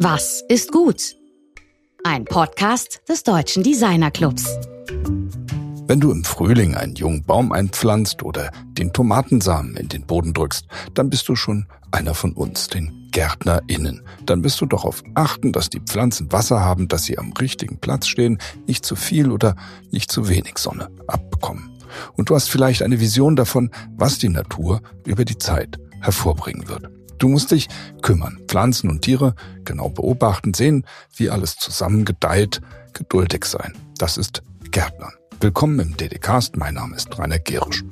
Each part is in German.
Was ist gut? Ein Podcast des Deutschen Designer Clubs. Wenn du im Frühling einen jungen Baum einpflanzt oder den Tomatensamen in den Boden drückst, dann bist du schon einer von uns, den GärtnerInnen. Dann wirst du darauf achten, dass die Pflanzen Wasser haben, dass sie am richtigen Platz stehen, nicht zu viel oder nicht zu wenig Sonne abbekommen. Und du hast vielleicht eine Vision davon, was die Natur über die Zeit hervorbringen wird. Du musst dich kümmern, Pflanzen und Tiere genau beobachten, sehen, wie alles zusammen gedeiht, geduldig sein. Das ist Gärtnern. Willkommen im DDcast, mein Name ist Rainer Gerisch.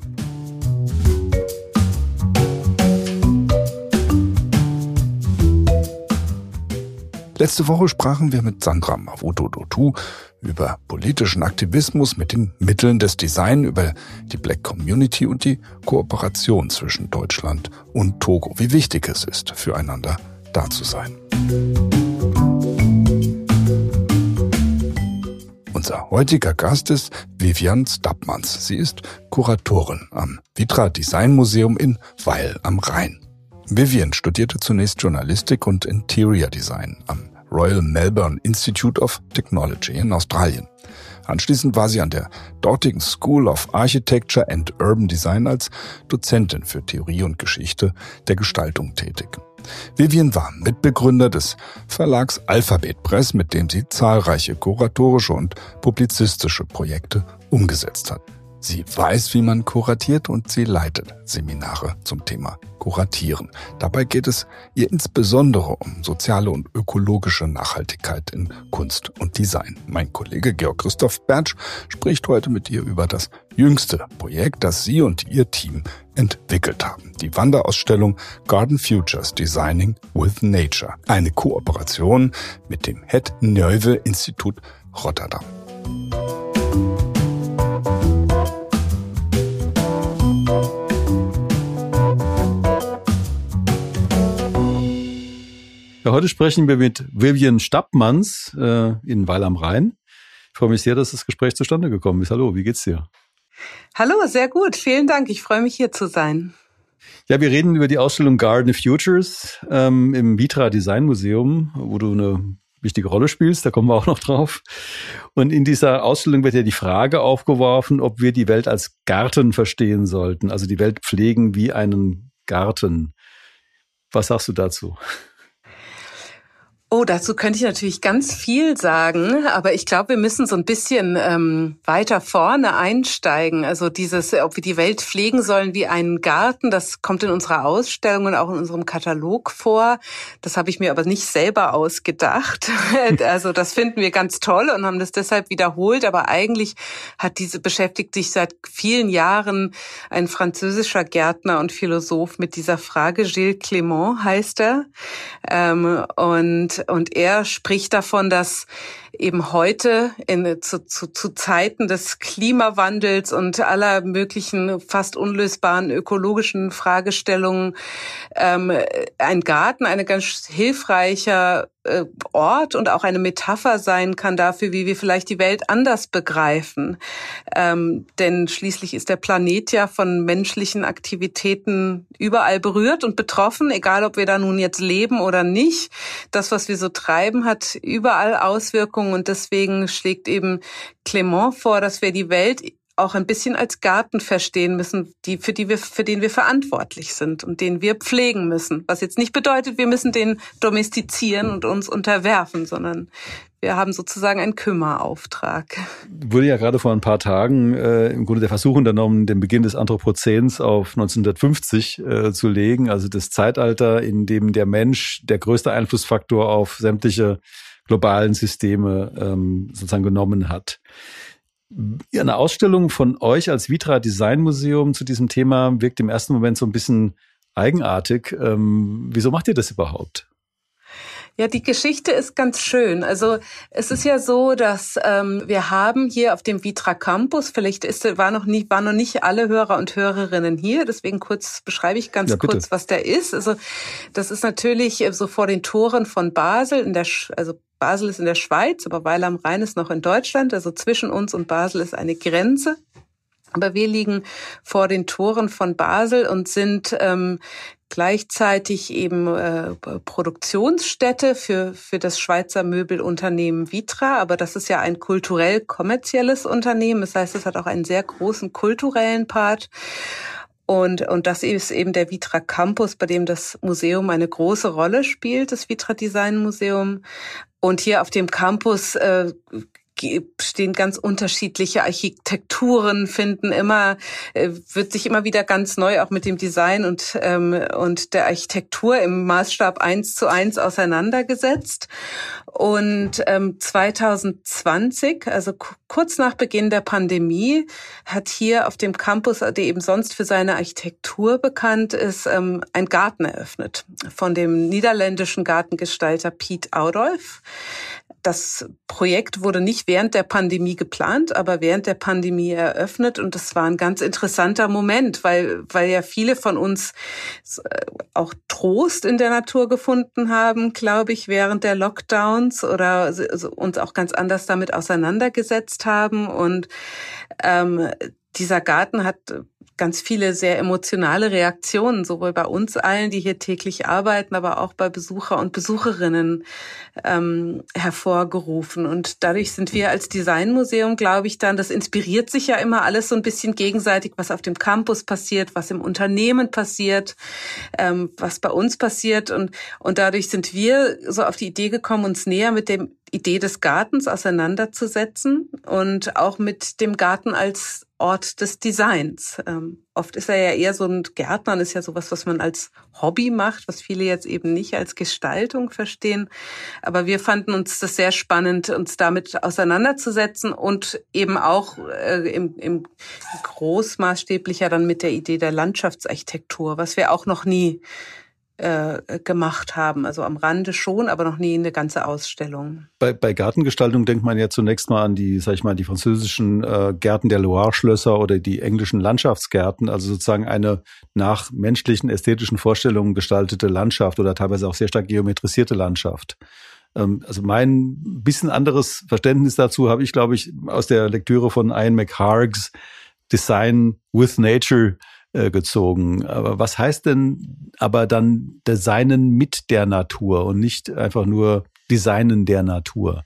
Letzte Woche sprachen wir mit Sandra Mavuto-Dotu über politischen Aktivismus mit den Mitteln des Design, über die Black Community und die Kooperation zwischen Deutschland und Togo. Wie wichtig es ist, füreinander da zu sein. Unser heutiger Gast ist Vivian Stappmanns. Sie ist Kuratorin am Vitra Design Museum in Weil am Rhein. Vivian studierte zunächst Journalistik und Interior Design am Royal Melbourne Institute of Technology in Australien. Anschließend war sie an der dortigen School of Architecture and Urban Design als Dozentin für Theorie und Geschichte der Gestaltung tätig. Vivian war Mitbegründer des Verlags Alphabet Press, mit dem sie zahlreiche kuratorische und publizistische Projekte umgesetzt hat. Sie weiß, wie man kuratiert und sie leitet Seminare zum Thema Kuratieren. Dabei geht es ihr insbesondere um soziale und ökologische Nachhaltigkeit in Kunst und Design. Mein Kollege Georg Christoph Bertsch spricht heute mit ihr über das jüngste Projekt, das sie und ihr Team entwickelt haben. Die Wanderausstellung Garden Futures Designing with Nature. Eine Kooperation mit dem Het Neuve Institut Rotterdam. Ja, heute sprechen wir mit Vivian Stappmanns äh, in Weil am Rhein. Ich freue mich sehr, dass das Gespräch zustande gekommen ist. Hallo, wie geht's dir? Hallo, sehr gut. Vielen Dank. Ich freue mich hier zu sein. Ja, wir reden über die Ausstellung Garden Futures ähm, im Vitra Design Museum, wo du eine wichtige Rolle spielst. Da kommen wir auch noch drauf. Und in dieser Ausstellung wird ja die Frage aufgeworfen, ob wir die Welt als Garten verstehen sollten, also die Welt pflegen wie einen Garten. Was sagst du dazu? Oh, dazu könnte ich natürlich ganz viel sagen, aber ich glaube, wir müssen so ein bisschen ähm, weiter vorne einsteigen. Also dieses, ob wir die Welt pflegen sollen wie einen Garten, das kommt in unserer Ausstellung und auch in unserem Katalog vor. Das habe ich mir aber nicht selber ausgedacht. also das finden wir ganz toll und haben das deshalb wiederholt. Aber eigentlich hat diese beschäftigt sich seit vielen Jahren ein französischer Gärtner und Philosoph mit dieser Frage. Gilles Clément heißt er. Ähm, und und er spricht davon, dass eben heute in, zu, zu, zu Zeiten des Klimawandels und aller möglichen fast unlösbaren ökologischen Fragestellungen ähm, ein Garten eine ganz hilfreicher äh, Ort und auch eine Metapher sein kann dafür, wie wir vielleicht die Welt anders begreifen. Ähm, denn schließlich ist der Planet ja von menschlichen Aktivitäten überall berührt und betroffen, egal ob wir da nun jetzt leben oder nicht. Das, was wir so treiben, hat überall Auswirkungen und deswegen schlägt eben Clement vor, dass wir die Welt auch ein bisschen als Garten verstehen müssen, die, für, die wir, für den wir verantwortlich sind und den wir pflegen müssen. Was jetzt nicht bedeutet, wir müssen den domestizieren und uns unterwerfen, sondern wir haben sozusagen einen Kümmerauftrag. Wurde ja gerade vor ein paar Tagen äh, im Grunde der Versuch unternommen, den Beginn des Anthropozäns auf 1950 äh, zu legen, also das Zeitalter, in dem der Mensch der größte Einflussfaktor auf sämtliche globalen Systeme ähm, sozusagen genommen hat. Eine Ausstellung von euch als Vitra Design Museum zu diesem Thema wirkt im ersten Moment so ein bisschen eigenartig. Ähm, wieso macht ihr das überhaupt? Ja, die Geschichte ist ganz schön. Also es ist ja so, dass ähm, wir haben hier auf dem Vitra Campus, vielleicht ist, war noch nicht, waren noch nicht alle Hörer und Hörerinnen hier, deswegen kurz beschreibe ich ganz ja, kurz, was der ist. Also das ist natürlich so vor den Toren von Basel in der, also Basel ist in der Schweiz, aber Weil am Rhein ist noch in Deutschland. Also zwischen uns und Basel ist eine Grenze. Aber wir liegen vor den Toren von Basel und sind ähm, gleichzeitig eben äh, Produktionsstätte für, für das Schweizer Möbelunternehmen Vitra. Aber das ist ja ein kulturell kommerzielles Unternehmen. Das heißt, es hat auch einen sehr großen kulturellen Part. Und, und das ist eben der Vitra Campus, bei dem das Museum eine große Rolle spielt, das Vitra Design Museum. Und hier auf dem Campus äh, stehen ganz unterschiedliche Architekturen, finden immer, äh, wird sich immer wieder ganz neu auch mit dem Design und, ähm, und der Architektur im Maßstab eins zu eins auseinandergesetzt. Und ähm, 2020, also kurz nach Beginn der Pandemie, hat hier auf dem Campus, der eben sonst für seine Architektur bekannt ist, ähm, ein Garten eröffnet von dem niederländischen Gartengestalter Piet Audolf das Projekt wurde nicht während der Pandemie geplant, aber während der Pandemie eröffnet. Und das war ein ganz interessanter Moment, weil, weil ja viele von uns äh, auch Trost in der Natur gefunden haben, glaube ich, während der Lockdowns oder uns auch ganz anders damit auseinandergesetzt haben. Und ähm, dieser Garten hat ganz viele sehr emotionale Reaktionen, sowohl bei uns allen, die hier täglich arbeiten, aber auch bei Besucher und Besucherinnen ähm, hervorgerufen. Und dadurch sind wir als Designmuseum, glaube ich, dann, das inspiriert sich ja immer alles so ein bisschen gegenseitig, was auf dem Campus passiert, was im Unternehmen passiert, ähm, was bei uns passiert. Und, und dadurch sind wir so auf die Idee gekommen, uns näher mit dem Idee des Gartens auseinanderzusetzen und auch mit dem Garten als Ort des Designs. Ähm, oft ist er ja eher so ein Gärtnern ist ja sowas, was man als Hobby macht, was viele jetzt eben nicht als Gestaltung verstehen. Aber wir fanden uns das sehr spannend, uns damit auseinanderzusetzen und eben auch äh, im, im großmaßstäblicher dann mit der Idee der Landschaftsarchitektur, was wir auch noch nie äh, gemacht haben. Also am Rande schon, aber noch nie eine ganze Ausstellung. Bei, bei Gartengestaltung denkt man ja zunächst mal an die, sag ich mal, die französischen äh, Gärten der Loire-Schlösser oder die englischen Landschaftsgärten, also sozusagen eine nach menschlichen ästhetischen Vorstellungen gestaltete Landschaft oder teilweise auch sehr stark geometrisierte Landschaft. Ähm, also mein bisschen anderes Verständnis dazu habe ich, glaube ich, aus der Lektüre von Ian McHargs Design with Nature äh, gezogen. Aber was heißt denn aber dann Designen mit der Natur und nicht einfach nur Designen der Natur?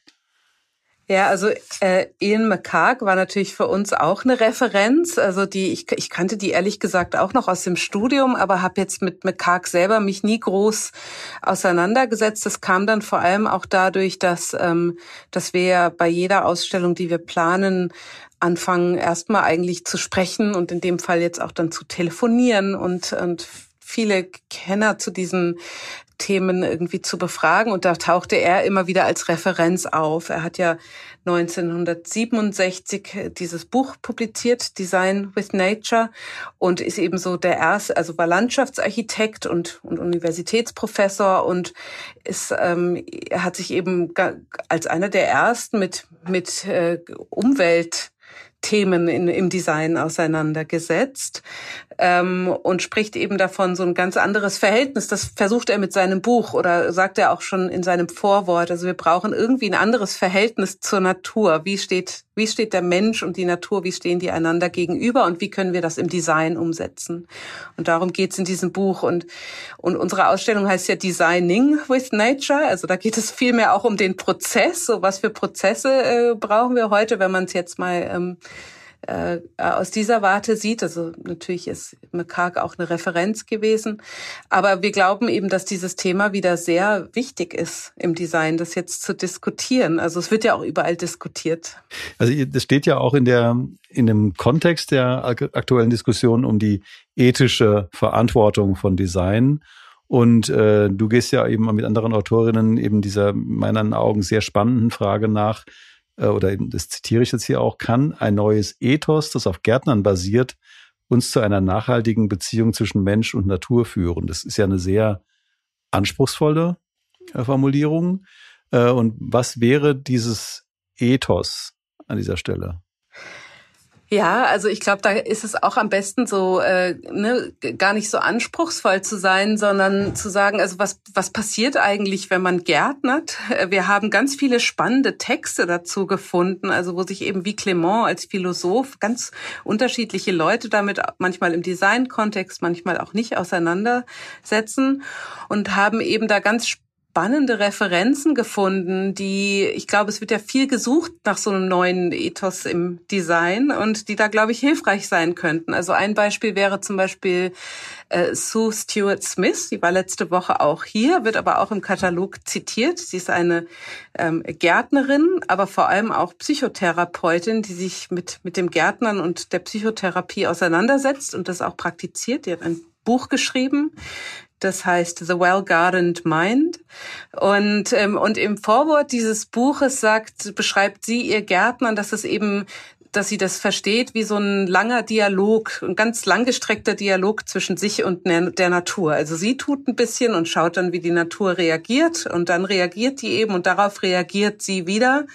Ja, also äh, Ian McCarg war natürlich für uns auch eine Referenz. Also die ich, ich kannte die ehrlich gesagt auch noch aus dem Studium, aber habe jetzt mit McCarg selber mich nie groß auseinandergesetzt. Das kam dann vor allem auch dadurch, dass ähm, dass wir bei jeder Ausstellung, die wir planen, anfangen erstmal eigentlich zu sprechen und in dem Fall jetzt auch dann zu telefonieren und, und viele Kenner zu diesen Themen irgendwie zu befragen. Und da tauchte er immer wieder als Referenz auf. Er hat ja 1967 dieses Buch publiziert, Design with Nature, und ist eben so der erste, also war Landschaftsarchitekt und, und Universitätsprofessor und ist, ähm, hat sich eben als einer der ersten mit, mit äh, Umwelt Themen in, im Design auseinandergesetzt ähm, und spricht eben davon so ein ganz anderes Verhältnis. Das versucht er mit seinem Buch oder sagt er auch schon in seinem Vorwort. Also wir brauchen irgendwie ein anderes Verhältnis zur Natur. Wie steht, wie steht der Mensch und die Natur, wie stehen die einander gegenüber und wie können wir das im Design umsetzen? Und darum geht's in diesem Buch. Und, und unsere Ausstellung heißt ja Designing with Nature. Also da geht es vielmehr auch um den Prozess. So was für Prozesse äh, brauchen wir heute, wenn man es jetzt mal ähm, äh, aus dieser Warte sieht. Also natürlich ist McCarg auch eine Referenz gewesen. Aber wir glauben eben, dass dieses Thema wieder sehr wichtig ist im Design, das jetzt zu diskutieren. Also es wird ja auch überall diskutiert. Also das steht ja auch in der, in dem Kontext der aktuellen Diskussion um die ethische Verantwortung von Design. Und äh, du gehst ja eben mit anderen Autorinnen eben dieser meinen Augen sehr spannenden Frage nach, oder das zitiere ich jetzt hier auch, kann ein neues Ethos, das auf Gärtnern basiert, uns zu einer nachhaltigen Beziehung zwischen Mensch und Natur führen. Das ist ja eine sehr anspruchsvolle äh, Formulierung. Äh, und was wäre dieses Ethos an dieser Stelle? Ja, also ich glaube, da ist es auch am besten so äh, ne, gar nicht so anspruchsvoll zu sein, sondern zu sagen, also was was passiert eigentlich, wenn man gärtnert? Wir haben ganz viele spannende Texte dazu gefunden, also wo sich eben wie Clement als Philosoph ganz unterschiedliche Leute damit manchmal im Designkontext, manchmal auch nicht auseinandersetzen und haben eben da ganz spannende Referenzen gefunden, die, ich glaube, es wird ja viel gesucht nach so einem neuen Ethos im Design und die da, glaube ich, hilfreich sein könnten. Also ein Beispiel wäre zum Beispiel äh, Sue Stewart Smith, die war letzte Woche auch hier, wird aber auch im Katalog zitiert. Sie ist eine ähm, Gärtnerin, aber vor allem auch Psychotherapeutin, die sich mit, mit dem Gärtnern und der Psychotherapie auseinandersetzt und das auch praktiziert. Die hat ein Buch geschrieben, das heißt The Well-Gardened Mind. Und, ähm, und im Vorwort dieses Buches sagt, beschreibt sie ihr Gärtnern, dass es eben dass sie das versteht wie so ein langer Dialog, ein ganz langgestreckter Dialog zwischen sich und der Natur. Also sie tut ein bisschen und schaut dann, wie die Natur reagiert und dann reagiert die eben und darauf reagiert sie wieder.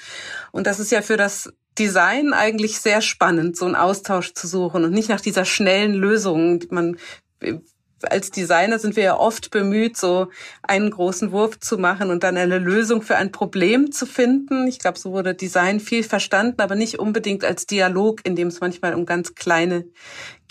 Und das ist ja für das Design eigentlich sehr spannend, so einen Austausch zu suchen und nicht nach dieser schnellen Lösung. Man als Designer sind wir ja oft bemüht, so einen großen Wurf zu machen und dann eine Lösung für ein Problem zu finden. Ich glaube, so wurde Design viel verstanden, aber nicht unbedingt als Dialog, in dem es manchmal um ganz kleine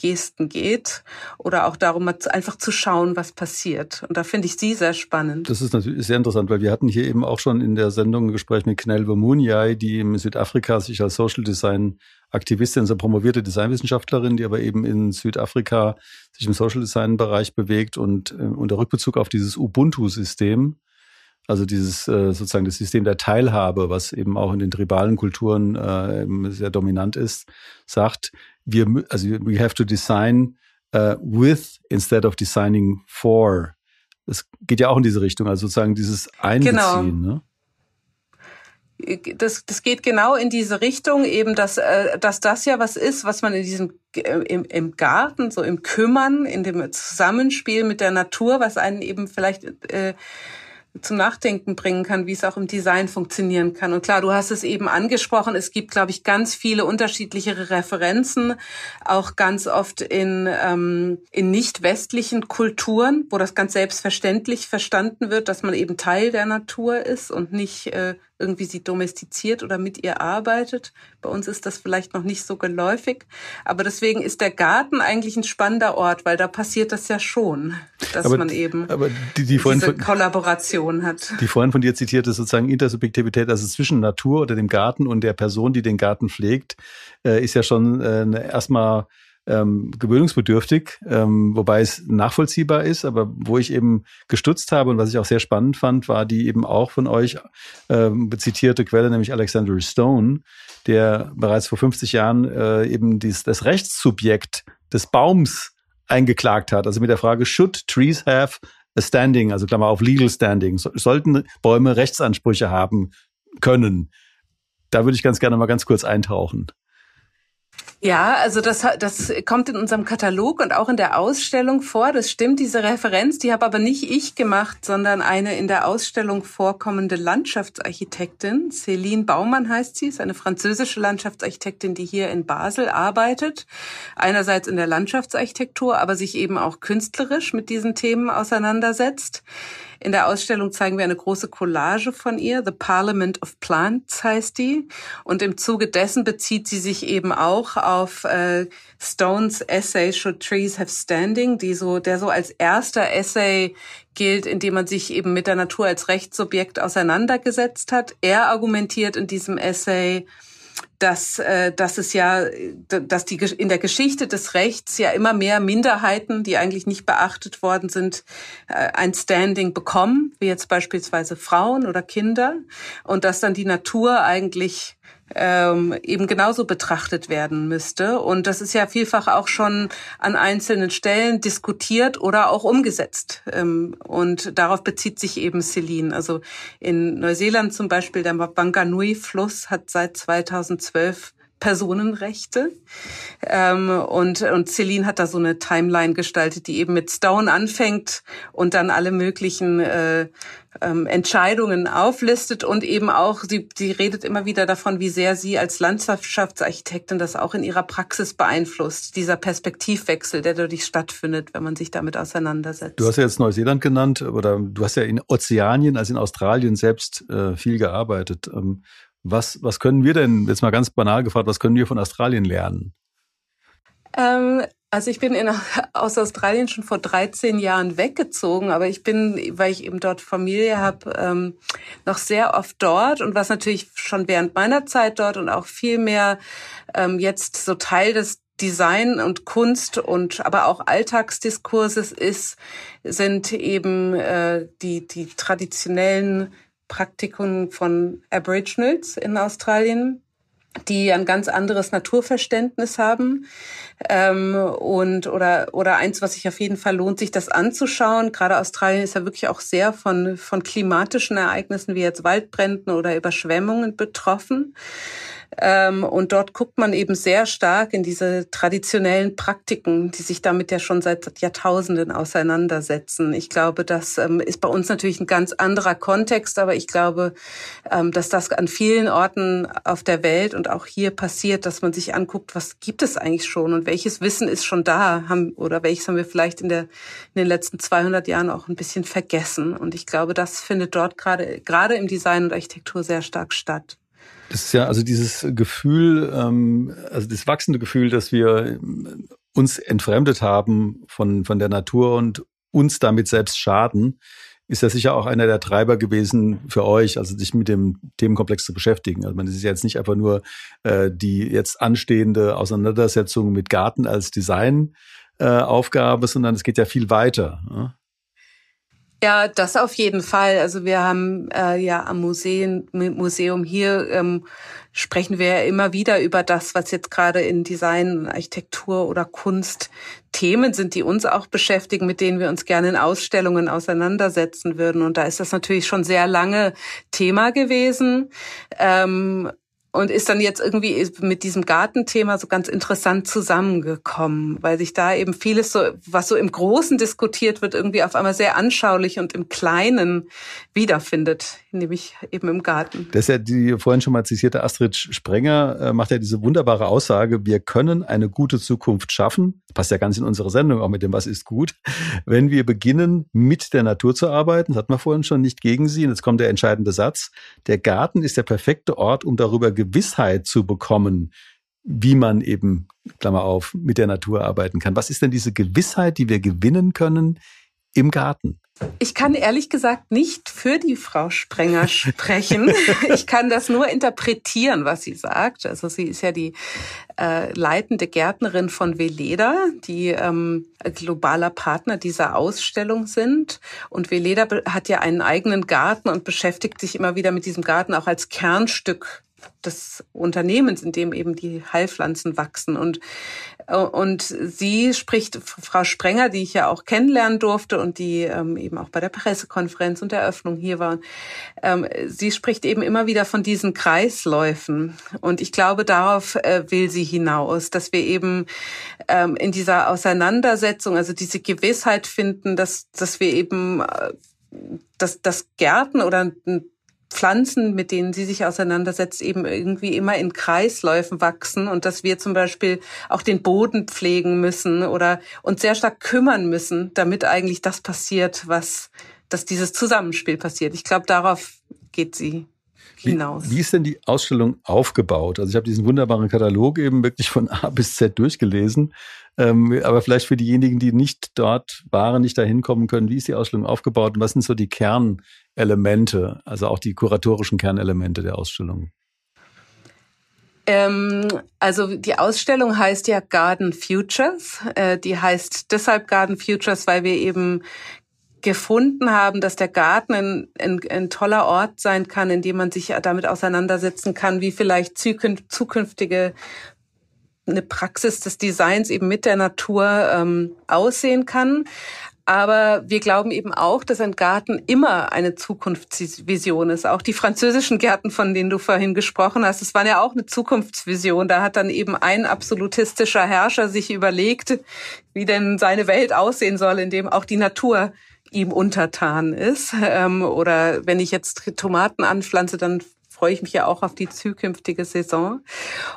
Gesten geht oder auch darum, einfach zu schauen, was passiert. Und da finde ich sie sehr spannend. Das ist natürlich sehr interessant, weil wir hatten hier eben auch schon in der Sendung ein Gespräch mit Knelve Muniai, die in Südafrika sich als Social Design Aktivistin, so promovierte Designwissenschaftlerin, die aber eben in Südafrika sich im Social Design Bereich bewegt und äh, unter Rückbezug auf dieses Ubuntu-System, also dieses äh, sozusagen das System der Teilhabe, was eben auch in den tribalen Kulturen äh, sehr dominant ist, sagt, wir, also we have to design uh, with instead of designing for. Das geht ja auch in diese Richtung, also sozusagen dieses Einbeziehen. Genau. Ne? Das, das geht genau in diese Richtung, eben, dass, äh, dass das ja was ist, was man in diesem im, im Garten, so im Kümmern, in dem Zusammenspiel mit der Natur, was einen eben vielleicht äh, zum Nachdenken bringen kann, wie es auch im Design funktionieren kann. Und klar, du hast es eben angesprochen, es gibt, glaube ich, ganz viele unterschiedliche Referenzen, auch ganz oft in, ähm, in nicht westlichen Kulturen, wo das ganz selbstverständlich verstanden wird, dass man eben Teil der Natur ist und nicht äh, irgendwie sie domestiziert oder mit ihr arbeitet. Bei uns ist das vielleicht noch nicht so geläufig. Aber deswegen ist der Garten eigentlich ein spannender Ort, weil da passiert das ja schon, dass aber, man eben die, die diese von, Kollaboration hat. Die vorhin von dir zitierte sozusagen Intersubjektivität, also zwischen Natur oder dem Garten und der Person, die den Garten pflegt, äh, ist ja schon äh, erstmal ähm, gewöhnungsbedürftig, ähm, wobei es nachvollziehbar ist, aber wo ich eben gestutzt habe und was ich auch sehr spannend fand, war die eben auch von euch ähm, zitierte Quelle, nämlich Alexander Stone, der bereits vor 50 Jahren äh, eben dies, das Rechtssubjekt des Baums eingeklagt hat. Also mit der Frage, should trees have a standing, also Klammer auf legal standing, so, sollten Bäume Rechtsansprüche haben können? Da würde ich ganz gerne mal ganz kurz eintauchen. Ja, also das, das kommt in unserem Katalog und auch in der Ausstellung vor. Das stimmt, diese Referenz, die habe aber nicht ich gemacht, sondern eine in der Ausstellung vorkommende Landschaftsarchitektin. Céline Baumann heißt sie, ist eine französische Landschaftsarchitektin, die hier in Basel arbeitet. Einerseits in der Landschaftsarchitektur, aber sich eben auch künstlerisch mit diesen Themen auseinandersetzt. In der Ausstellung zeigen wir eine große Collage von ihr. The Parliament of Plants heißt die. Und im Zuge dessen bezieht sie sich eben auch auf äh, Stones Essay Should Trees Have Standing, die so, der so als erster Essay gilt, indem man sich eben mit der Natur als Rechtssubjekt auseinandergesetzt hat. Er argumentiert in diesem Essay, dass, äh, dass es ja, dass die in der Geschichte des Rechts ja immer mehr Minderheiten, die eigentlich nicht beachtet worden sind, äh, ein Standing bekommen, wie jetzt beispielsweise Frauen oder Kinder, und dass dann die Natur eigentlich ähm, eben genauso betrachtet werden müsste. Und das ist ja vielfach auch schon an einzelnen Stellen diskutiert oder auch umgesetzt. Ähm, und darauf bezieht sich eben Celine. Also in Neuseeland zum Beispiel, der Wanganui-Fluss hat seit 2012 Personenrechte. Ähm, und, und Celine hat da so eine Timeline gestaltet, die eben mit Stone anfängt und dann alle möglichen äh, ähm, Entscheidungen auflistet und eben auch, sie, sie redet immer wieder davon, wie sehr sie als Landschaftsarchitektin das auch in ihrer Praxis beeinflusst, dieser Perspektivwechsel, der dadurch stattfindet, wenn man sich damit auseinandersetzt. Du hast ja jetzt Neuseeland genannt, oder du hast ja in Ozeanien, also in Australien selbst äh, viel gearbeitet. Ähm, was, was können wir denn, jetzt mal ganz banal gefragt, was können wir von Australien lernen? Ähm, also ich bin in, aus Australien schon vor 13 Jahren weggezogen, aber ich bin, weil ich eben dort Familie habe, ähm, noch sehr oft dort und was natürlich schon während meiner Zeit dort und auch viel mehr ähm, jetzt so Teil des Design und Kunst und aber auch Alltagsdiskurses ist, sind eben äh, die, die traditionellen Praktiken von Aboriginals in Australien, die ein ganz anderes Naturverständnis haben ähm, und oder oder eins, was sich auf jeden Fall lohnt, sich das anzuschauen. Gerade Australien ist ja wirklich auch sehr von von klimatischen Ereignissen wie jetzt Waldbränden oder Überschwemmungen betroffen. Ähm, und dort guckt man eben sehr stark in diese traditionellen Praktiken, die sich damit ja schon seit Jahrtausenden auseinandersetzen. Ich glaube, das ähm, ist bei uns natürlich ein ganz anderer Kontext, aber ich glaube, ähm, dass das an vielen Orten auf der Welt und auch hier passiert, dass man sich anguckt, was gibt es eigentlich schon und welches Wissen ist schon da, haben, oder welches haben wir vielleicht in, der, in den letzten 200 Jahren auch ein bisschen vergessen. Und ich glaube, das findet dort gerade, gerade im Design und Architektur sehr stark statt. Das ist ja also dieses Gefühl, ähm, also das wachsende Gefühl, dass wir uns entfremdet haben von, von der Natur und uns damit selbst schaden, ist ja sicher auch einer der Treiber gewesen für euch, also sich mit dem Themenkomplex zu beschäftigen. Also man ist jetzt nicht einfach nur äh, die jetzt anstehende Auseinandersetzung mit Garten als Designaufgabe, äh, sondern es geht ja viel weiter. Ja? Ja, das auf jeden Fall. Also wir haben äh, ja am Museum, Museum hier ähm, sprechen wir ja immer wieder über das, was jetzt gerade in Design, Architektur oder Kunst Themen sind, die uns auch beschäftigen, mit denen wir uns gerne in Ausstellungen auseinandersetzen würden. Und da ist das natürlich schon sehr lange Thema gewesen. Ähm, und ist dann jetzt irgendwie mit diesem Gartenthema so ganz interessant zusammengekommen, weil sich da eben vieles so, was so im Großen diskutiert wird, irgendwie auf einmal sehr anschaulich und im Kleinen wiederfindet, nämlich eben im Garten. Das ist ja die vorhin schon mal zitierte Astrid Sprenger, äh, macht ja diese wunderbare Aussage, wir können eine gute Zukunft schaffen, passt ja ganz in unsere Sendung auch mit dem Was ist gut, wenn wir beginnen, mit der Natur zu arbeiten, das hat man vorhin schon nicht gegen sie, und jetzt kommt der entscheidende Satz, der Garten ist der perfekte Ort, um darüber Gewissheit zu bekommen, wie man eben, Klammer auf, mit der Natur arbeiten kann. Was ist denn diese Gewissheit, die wir gewinnen können im Garten? Ich kann ehrlich gesagt nicht für die Frau Sprenger sprechen. ich kann das nur interpretieren, was sie sagt. Also sie ist ja die äh, leitende Gärtnerin von Veleda, die ähm, globaler Partner dieser Ausstellung sind. Und Veleda hat ja einen eigenen Garten und beschäftigt sich immer wieder mit diesem Garten auch als Kernstück des Unternehmens, in dem eben die Heilpflanzen wachsen. Und, äh, und sie spricht, Frau Sprenger, die ich ja auch kennenlernen durfte und die ähm, eben auch bei der Pressekonferenz und der Eröffnung hier war, ähm, sie spricht eben immer wieder von diesen Kreisläufen. Und ich glaube, darauf äh, will sie hinaus, dass wir eben ähm, in dieser Auseinandersetzung, also diese Gewissheit finden, dass, dass wir eben äh, dass das Gärten oder ein Pflanzen, mit denen sie sich auseinandersetzt, eben irgendwie immer in Kreisläufen wachsen und dass wir zum Beispiel auch den Boden pflegen müssen oder uns sehr stark kümmern müssen, damit eigentlich das passiert, was, dass dieses Zusammenspiel passiert. Ich glaube, darauf geht sie hinaus. Wie, wie ist denn die Ausstellung aufgebaut? Also ich habe diesen wunderbaren Katalog eben wirklich von A bis Z durchgelesen. Ähm, aber vielleicht für diejenigen, die nicht dort waren, nicht dahin kommen können, wie ist die Ausstellung aufgebaut und was sind so die Kernelemente, also auch die kuratorischen Kernelemente der Ausstellung? Ähm, also die Ausstellung heißt ja Garden Futures. Äh, die heißt deshalb Garden Futures, weil wir eben gefunden haben, dass der Garten ein, ein, ein, toller Ort sein kann, in dem man sich damit auseinandersetzen kann, wie vielleicht zukünftige eine Praxis des Designs eben mit der Natur ähm, aussehen kann. Aber wir glauben eben auch, dass ein Garten immer eine Zukunftsvision ist. Auch die französischen Gärten, von denen du vorhin gesprochen hast, das waren ja auch eine Zukunftsvision. Da hat dann eben ein absolutistischer Herrscher sich überlegt, wie denn seine Welt aussehen soll, in dem auch die Natur ihm untertan ist. Ähm, oder wenn ich jetzt Tomaten anpflanze, dann freue ich mich ja auch auf die zukünftige Saison.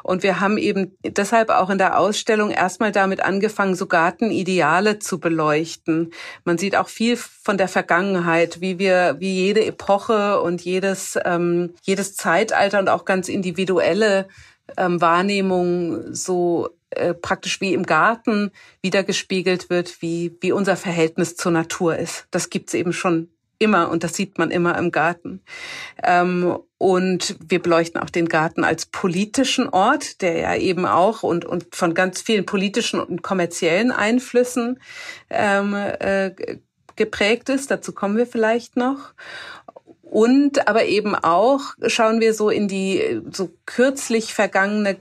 Und wir haben eben deshalb auch in der Ausstellung erstmal damit angefangen, so Gartenideale zu beleuchten. Man sieht auch viel von der Vergangenheit, wie wir, wie jede Epoche und jedes, ähm, jedes Zeitalter und auch ganz individuelle ähm, Wahrnehmung so äh, praktisch wie im Garten wiedergespiegelt wird, wie, wie unser Verhältnis zur Natur ist. Das gibt's eben schon immer und das sieht man immer im Garten. Ähm, und wir beleuchten auch den Garten als politischen Ort, der ja eben auch und, und von ganz vielen politischen und kommerziellen Einflüssen ähm, äh, geprägt ist. Dazu kommen wir vielleicht noch. Und aber eben auch schauen wir so in die so kürzlich vergangene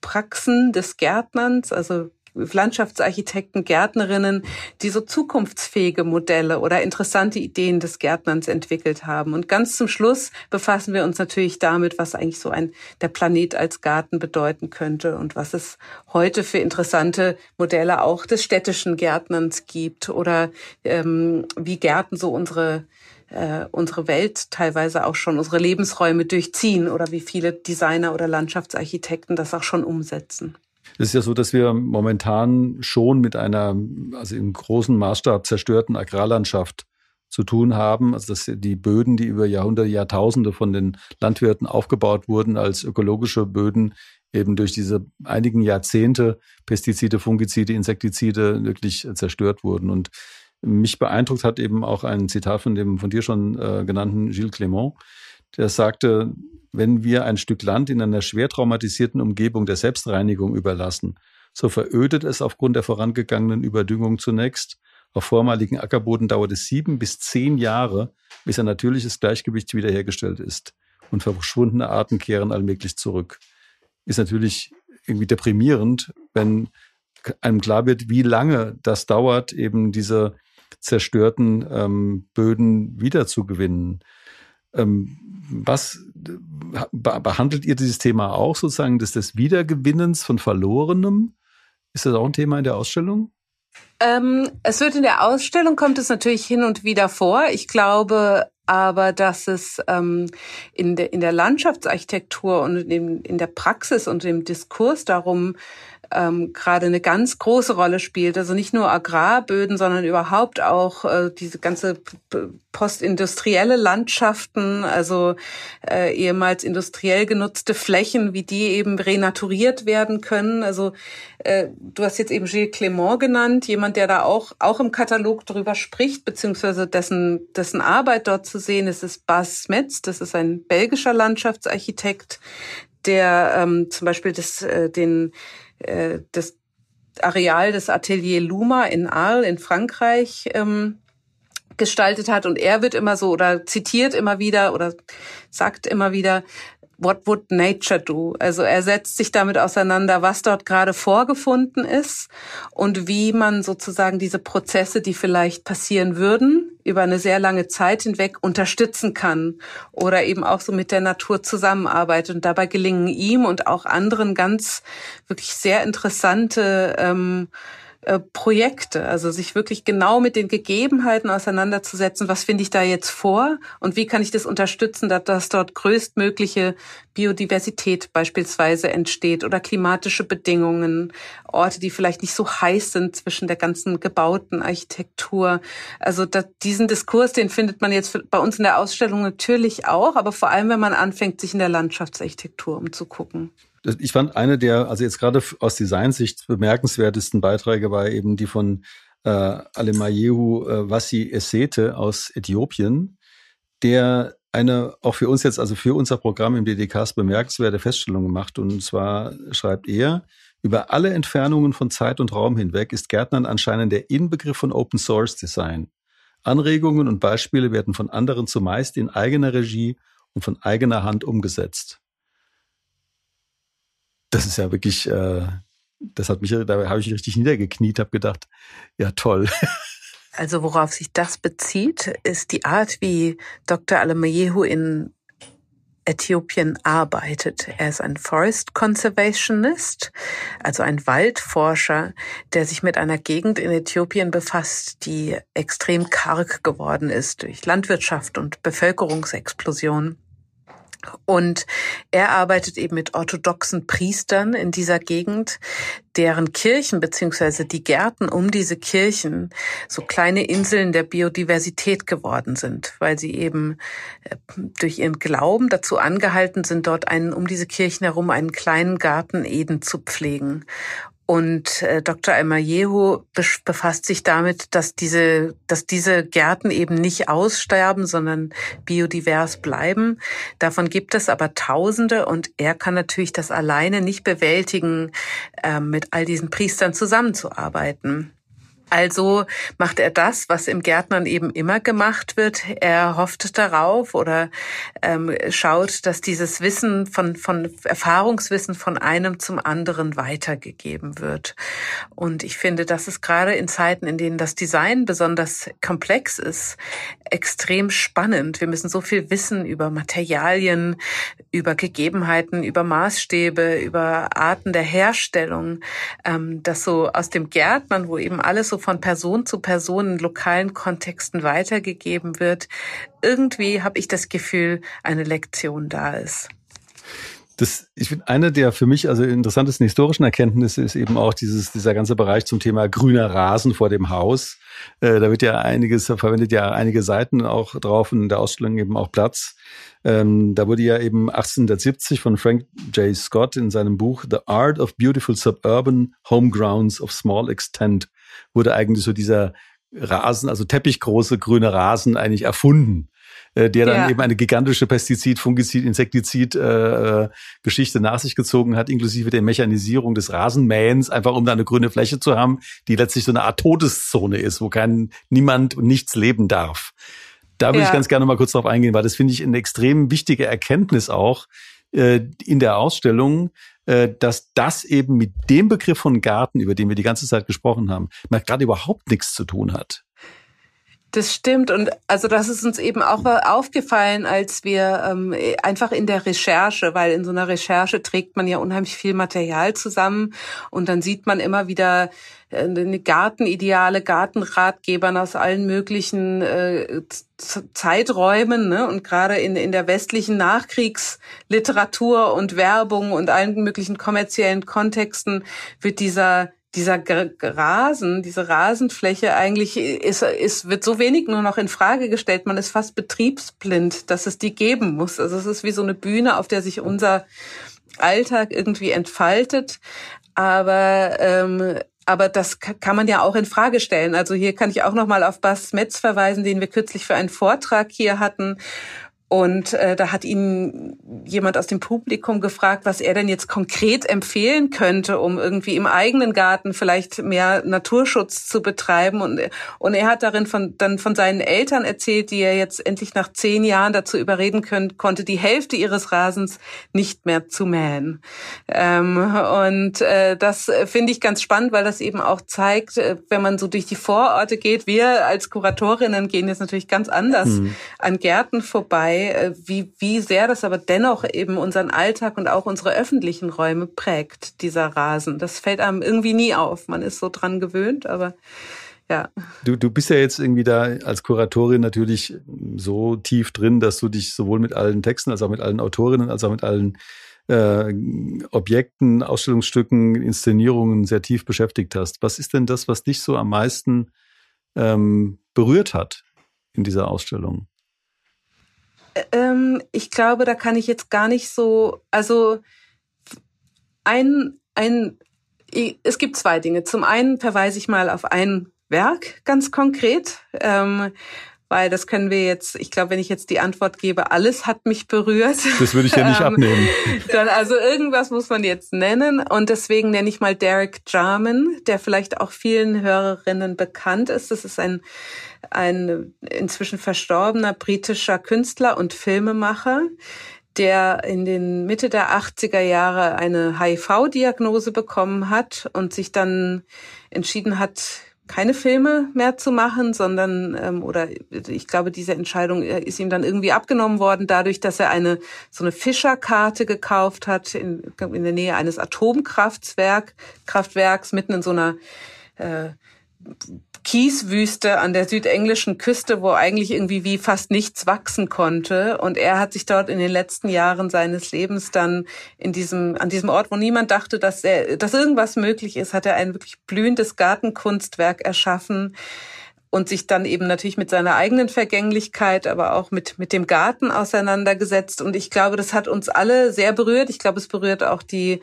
Praxen des Gärtnerns, also Landschaftsarchitekten, Gärtnerinnen, die so zukunftsfähige Modelle oder interessante Ideen des Gärtnerns entwickelt haben. Und ganz zum Schluss befassen wir uns natürlich damit, was eigentlich so ein der Planet als Garten bedeuten könnte und was es heute für interessante Modelle auch des städtischen Gärtnerns gibt oder ähm, wie Gärten so unsere äh, unsere Welt teilweise auch schon, unsere Lebensräume durchziehen oder wie viele Designer oder Landschaftsarchitekten das auch schon umsetzen. Es ist ja so, dass wir momentan schon mit einer, also im großen Maßstab zerstörten Agrarlandschaft zu tun haben. Also dass die Böden, die über Jahrhunderte, Jahrtausende von den Landwirten aufgebaut wurden als ökologische Böden, eben durch diese einigen Jahrzehnte Pestizide, Fungizide, Insektizide wirklich zerstört wurden. Und mich beeindruckt hat eben auch ein Zitat von dem von dir schon äh, genannten Gilles Clément, der sagte, wenn wir ein Stück Land in einer schwer traumatisierten Umgebung der Selbstreinigung überlassen, so verödet es aufgrund der vorangegangenen Überdüngung zunächst. Auf vormaligen Ackerboden dauert es sieben bis zehn Jahre, bis ein natürliches Gleichgewicht wiederhergestellt ist. Und verschwundene Arten kehren allmählich zurück. Ist natürlich irgendwie deprimierend, wenn einem klar wird, wie lange das dauert, eben diese zerstörten ähm, Böden wiederzugewinnen. Ähm, was behandelt ihr dieses Thema auch sozusagen des, des Wiedergewinnens von Verlorenem? Ist das auch ein Thema in der Ausstellung? Ähm, es wird in der Ausstellung, kommt es natürlich hin und wieder vor. Ich glaube aber, dass es ähm, in, de, in der Landschaftsarchitektur und in, in der Praxis und im Diskurs darum ähm, gerade eine ganz große Rolle spielt. Also nicht nur Agrarböden, sondern überhaupt auch äh, diese ganze postindustrielle Landschaften, also äh, ehemals industriell genutzte Flächen, wie die eben renaturiert werden können. Also äh, du hast jetzt eben Gilles Clément genannt, jemand, der da auch auch im Katalog drüber spricht, beziehungsweise dessen dessen Arbeit dort zu sehen ist, ist Bas Smets. Das ist ein belgischer Landschaftsarchitekt, der ähm, zum Beispiel das, äh, den äh, das Areal des Atelier Luma in Arles in Frankreich ähm, gestaltet hat. Und er wird immer so oder zitiert immer wieder oder sagt immer wieder, What would nature do? Also er setzt sich damit auseinander, was dort gerade vorgefunden ist und wie man sozusagen diese Prozesse, die vielleicht passieren würden, über eine sehr lange Zeit hinweg unterstützen kann oder eben auch so mit der Natur zusammenarbeitet. Und dabei gelingen ihm und auch anderen ganz wirklich sehr interessante ähm, äh, Projekte, also sich wirklich genau mit den Gegebenheiten auseinanderzusetzen, was finde ich da jetzt vor und wie kann ich das unterstützen, dass, dass dort größtmögliche Biodiversität beispielsweise entsteht oder klimatische Bedingungen, Orte, die vielleicht nicht so heiß sind zwischen der ganzen gebauten Architektur. Also da, diesen Diskurs, den findet man jetzt bei uns in der Ausstellung natürlich auch, aber vor allem, wenn man anfängt, sich in der Landschaftsarchitektur umzugucken ich fand eine der, also jetzt gerade aus Designsicht bemerkenswertesten Beiträge war eben die von äh, Alemayehu äh, Wassi Essete aus Äthiopien, der eine auch für uns jetzt, also für unser Programm im DDKs bemerkenswerte Feststellung gemacht. Und zwar schreibt er, über alle Entfernungen von Zeit und Raum hinweg ist Gärtnern anscheinend der Inbegriff von Open Source Design. Anregungen und Beispiele werden von anderen zumeist in eigener Regie und von eigener Hand umgesetzt das ist ja wirklich, äh, das hat mich, da habe ich richtig niedergekniet, habe gedacht, ja toll. Also worauf sich das bezieht, ist die Art, wie Dr. Alamayehu in Äthiopien arbeitet. Er ist ein Forest Conservationist, also ein Waldforscher, der sich mit einer Gegend in Äthiopien befasst, die extrem karg geworden ist durch Landwirtschaft und Bevölkerungsexplosion. Und er arbeitet eben mit orthodoxen Priestern in dieser Gegend, deren Kirchen beziehungsweise die Gärten um diese Kirchen so kleine Inseln der Biodiversität geworden sind, weil sie eben äh, durch ihren Glauben dazu angehalten sind, dort einen um diese Kirchen herum einen kleinen Garten Eden zu pflegen. Und äh, Dr. Almayehu befasst sich damit, dass diese, dass diese Gärten eben nicht aussterben, sondern biodivers bleiben. Davon gibt es aber Tausende und er kann natürlich das alleine nicht bewältigen, äh, mit all diesen Priestern zusammenzuarbeiten. Also macht er das, was im Gärtnern eben immer gemacht wird. Er hofft darauf oder ähm, schaut, dass dieses Wissen von, von Erfahrungswissen von einem zum anderen weitergegeben wird. Und ich finde, das ist gerade in Zeiten, in denen das Design besonders komplex ist, extrem spannend. Wir müssen so viel wissen über Materialien, über Gegebenheiten, über Maßstäbe, über Arten der Herstellung, ähm, dass so aus dem Gärtnern, wo eben alles so von Person zu Person in lokalen Kontexten weitergegeben wird, irgendwie habe ich das Gefühl, eine Lektion da ist. Das, ich finde, eine der für mich also interessantesten historischen Erkenntnisse ist eben auch dieses, dieser ganze Bereich zum Thema grüner Rasen vor dem Haus. Äh, da wird ja einiges, verwendet ja einige Seiten auch drauf und in der Ausstellung eben auch Platz. Ähm, da wurde ja eben 1870 von Frank J. Scott in seinem Buch The Art of Beautiful Suburban Homegrounds of Small Extent wurde eigentlich so dieser Rasen, also teppichgroße grüne Rasen eigentlich erfunden äh, der dann ja. eben eine gigantische Pestizid, Fungizid, Insektizid äh, äh, Geschichte nach sich gezogen hat, inklusive der Mechanisierung des Rasenmähens, einfach um da eine grüne Fläche zu haben, die letztlich so eine Art Todeszone ist, wo kein niemand und nichts leben darf. Da würde ja. ich ganz gerne mal kurz drauf eingehen, weil das finde ich eine extrem wichtige Erkenntnis auch äh, in der Ausstellung, äh, dass das eben mit dem Begriff von Garten, über den wir die ganze Zeit gesprochen haben, gerade überhaupt nichts zu tun hat. Das stimmt und also das ist uns eben auch aufgefallen, als wir ähm, einfach in der Recherche, weil in so einer Recherche trägt man ja unheimlich viel Material zusammen und dann sieht man immer wieder eine Gartenideale, Gartenratgebern aus allen möglichen äh, Zeiträumen ne? und gerade in, in der westlichen Nachkriegsliteratur und Werbung und allen möglichen kommerziellen Kontexten wird dieser dieser Rasen, diese Rasenfläche eigentlich ist, ist, wird so wenig nur noch in Frage gestellt. Man ist fast betriebsblind, dass es die geben muss. Also es ist wie so eine Bühne, auf der sich unser Alltag irgendwie entfaltet. Aber ähm, aber das kann man ja auch in Frage stellen. Also hier kann ich auch noch mal auf Bas Metz verweisen, den wir kürzlich für einen Vortrag hier hatten, und äh, da hat ihn jemand aus dem Publikum gefragt, was er denn jetzt konkret empfehlen könnte, um irgendwie im eigenen Garten vielleicht mehr Naturschutz zu betreiben. Und, und er hat darin von, dann von seinen Eltern erzählt, die er jetzt endlich nach zehn Jahren dazu überreden können, konnte, die Hälfte ihres Rasens nicht mehr zu mähen. Ähm, und äh, das finde ich ganz spannend, weil das eben auch zeigt, äh, wenn man so durch die Vororte geht, wir als Kuratorinnen gehen jetzt natürlich ganz anders mhm. an Gärten vorbei äh, wie, wie sehr das aber dennoch eben unseren Alltag und auch unsere öffentlichen Räume prägt, dieser Rasen. Das fällt einem irgendwie nie auf. Man ist so dran gewöhnt, aber ja. Du, du bist ja jetzt irgendwie da als Kuratorin natürlich so tief drin, dass du dich sowohl mit allen Texten als auch mit allen Autorinnen als auch mit allen äh, Objekten, Ausstellungsstücken, Inszenierungen sehr tief beschäftigt hast. Was ist denn das, was dich so am meisten ähm, berührt hat in dieser Ausstellung? Ähm, ich glaube, da kann ich jetzt gar nicht so, also ein, ein, es gibt zwei Dinge. Zum einen verweise ich mal auf ein Werk ganz konkret. Ähm, weil das können wir jetzt, ich glaube, wenn ich jetzt die Antwort gebe, alles hat mich berührt. Das würde ich ja nicht ähm, abnehmen. Dann also irgendwas muss man jetzt nennen und deswegen nenne ich mal Derek Jarman, der vielleicht auch vielen Hörerinnen bekannt ist. Das ist ein ein inzwischen verstorbener britischer Künstler und Filmemacher, der in den Mitte der 80er Jahre eine HIV-Diagnose bekommen hat und sich dann entschieden hat, keine Filme mehr zu machen, sondern ähm, oder ich glaube, diese Entscheidung äh, ist ihm dann irgendwie abgenommen worden, dadurch, dass er eine so eine Fischerkarte gekauft hat in, in der Nähe eines Atomkraftwerks, Kraftwerks mitten in so einer äh, Kieswüste an der südenglischen Küste, wo eigentlich irgendwie wie fast nichts wachsen konnte. Und er hat sich dort in den letzten Jahren seines Lebens dann in diesem, an diesem Ort, wo niemand dachte, dass er, dass irgendwas möglich ist, hat er ein wirklich blühendes Gartenkunstwerk erschaffen und sich dann eben natürlich mit seiner eigenen Vergänglichkeit, aber auch mit, mit dem Garten auseinandergesetzt. Und ich glaube, das hat uns alle sehr berührt. Ich glaube, es berührt auch die,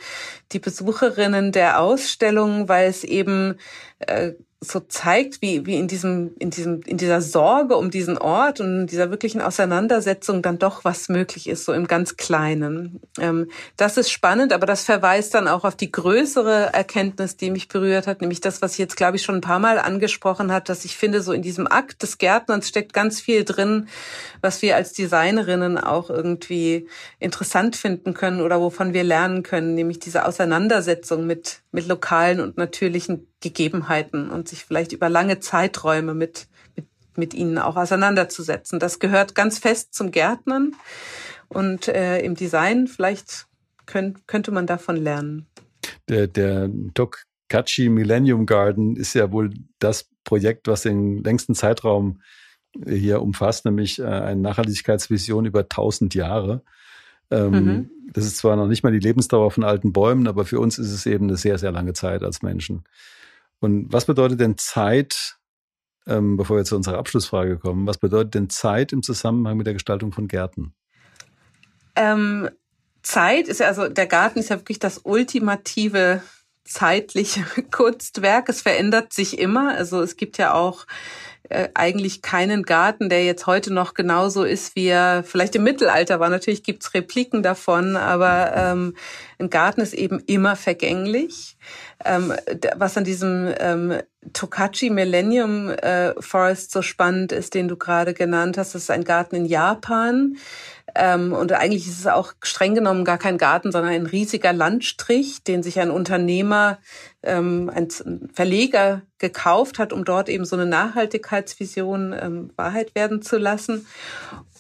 die Besucherinnen der Ausstellung, weil es eben äh, so zeigt, wie, wie in diesem, in diesem, in dieser Sorge um diesen Ort und in dieser wirklichen Auseinandersetzung dann doch was möglich ist, so im ganz Kleinen. Ähm, das ist spannend, aber das verweist dann auch auf die größere Erkenntnis, die mich berührt hat, nämlich das, was ich jetzt, glaube ich, schon ein paar Mal angesprochen hat, dass ich finde, so in diesem Akt des Gärtnerns steckt ganz viel drin, was wir als Designerinnen auch irgendwie interessant finden können oder wovon wir lernen können, nämlich diese Auseinandersetzung mit, mit lokalen und natürlichen Gegebenheiten und sich vielleicht über lange Zeiträume mit, mit, mit ihnen auch auseinanderzusetzen. Das gehört ganz fest zum Gärtnern und äh, im Design vielleicht könnt, könnte man davon lernen. Der, der Tokachi Millennium Garden ist ja wohl das Projekt, was den längsten Zeitraum hier umfasst, nämlich äh, eine Nachhaltigkeitsvision über 1000 Jahre. Ähm, mhm. Das ist zwar noch nicht mal die Lebensdauer von alten Bäumen, aber für uns ist es eben eine sehr, sehr lange Zeit als Menschen. Und was bedeutet denn Zeit, ähm, bevor wir zu unserer Abschlussfrage kommen, was bedeutet denn Zeit im Zusammenhang mit der Gestaltung von Gärten? Ähm, Zeit ist ja, also der Garten ist ja wirklich das ultimative zeitliche Kunstwerk. Es verändert sich immer. Also es gibt ja auch äh, eigentlich keinen Garten, der jetzt heute noch genauso ist, wie er vielleicht im Mittelalter war. Natürlich gibt's Repliken davon, aber ähm, ein Garten ist eben immer vergänglich. Ähm, was an diesem ähm, Tokachi Millennium äh, Forest so spannend ist, den du gerade genannt hast, das ist ein Garten in Japan. Ähm, und eigentlich ist es auch streng genommen gar kein Garten, sondern ein riesiger Landstrich, den sich ein Unternehmer, ähm, ein Verleger gekauft hat, um dort eben so eine Nachhaltigkeitsvision ähm, Wahrheit werden zu lassen.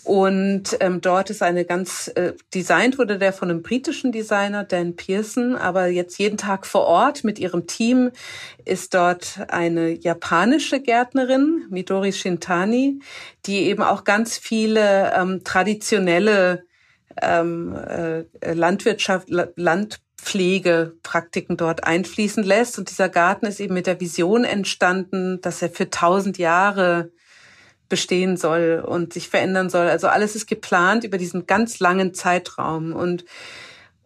Und ähm, dort ist eine ganz, äh, designt wurde der von einem britischen Designer, Dan Pearson, aber jetzt jeden Tag vor Ort mit ihrem Team ist dort eine japanische Gärtnerin, Midori Shintani, die eben auch ganz viele ähm, traditionelle ähm, äh, Landwirtschaft, Landpflegepraktiken dort einfließen lässt. Und dieser Garten ist eben mit der Vision entstanden, dass er für tausend Jahre bestehen soll und sich verändern soll. Also alles ist geplant über diesen ganz langen Zeitraum und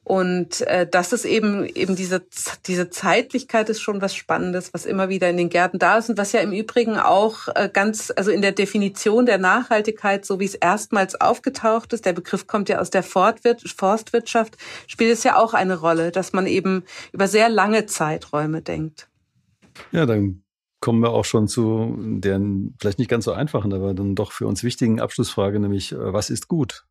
und äh, das ist eben eben diese diese Zeitlichkeit ist schon was Spannendes, was immer wieder in den Gärten da ist und was ja im Übrigen auch äh, ganz also in der Definition der Nachhaltigkeit, so wie es erstmals aufgetaucht ist, der Begriff kommt ja aus der Forstwirtschaft, spielt es ja auch eine Rolle, dass man eben über sehr lange Zeiträume denkt. Ja, dann kommen wir auch schon zu der vielleicht nicht ganz so einfachen, aber dann doch für uns wichtigen Abschlussfrage, nämlich äh, was ist gut?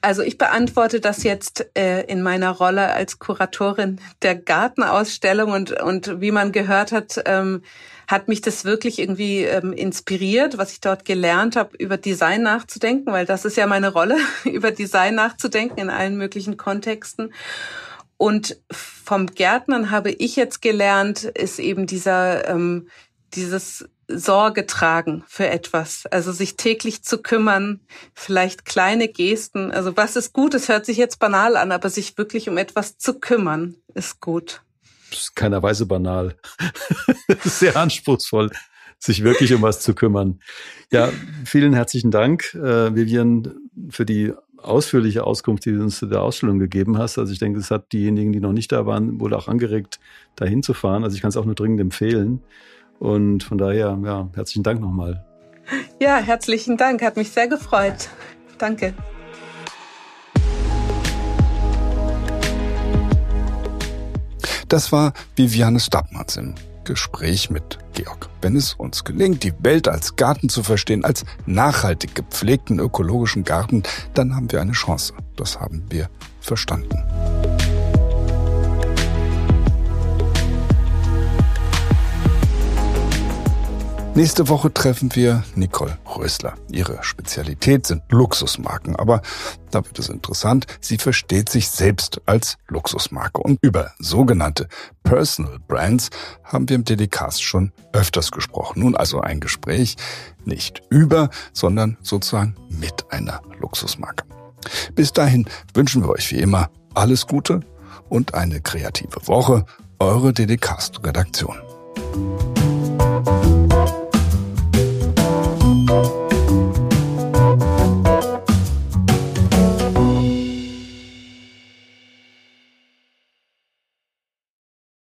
Also ich beantworte das jetzt äh, in meiner Rolle als Kuratorin der Gartenausstellung und und wie man gehört hat, ähm, hat mich das wirklich irgendwie ähm, inspiriert, was ich dort gelernt habe, über Design nachzudenken, weil das ist ja meine Rolle, über Design nachzudenken in allen möglichen Kontexten. Und vom Gärtnern habe ich jetzt gelernt, ist eben dieser, ähm, dieses Sorge tragen für etwas. Also sich täglich zu kümmern, vielleicht kleine Gesten. Also was ist gut? Es hört sich jetzt banal an, aber sich wirklich um etwas zu kümmern, ist gut. Das ist keiner Weise banal. Sehr anspruchsvoll, sich wirklich um was zu kümmern. Ja, vielen herzlichen Dank, äh, Vivian, für die ausführliche Auskunft, die du uns zu der Ausstellung gegeben hast. Also ich denke, es hat diejenigen, die noch nicht da waren, wohl auch angeregt, dahin zu fahren. Also ich kann es auch nur dringend empfehlen. Und von daher, ja, herzlichen Dank nochmal. Ja, herzlichen Dank. Hat mich sehr gefreut. Danke. Das war Viviane Stabmans im Gespräch mit Georg. Wenn es uns gelingt, die Welt als Garten zu verstehen, als nachhaltig gepflegten ökologischen Garten, dann haben wir eine Chance. Das haben wir verstanden. Nächste Woche treffen wir Nicole Rösler. Ihre Spezialität sind Luxusmarken, aber da wird es interessant, sie versteht sich selbst als Luxusmarke. Und über sogenannte Personal Brands haben wir im Delicast schon öfters gesprochen. Nun also ein Gespräch nicht über, sondern sozusagen mit einer Luxusmarke. Bis dahin wünschen wir euch wie immer alles Gute und eine kreative Woche. Eure Delicast Redaktion.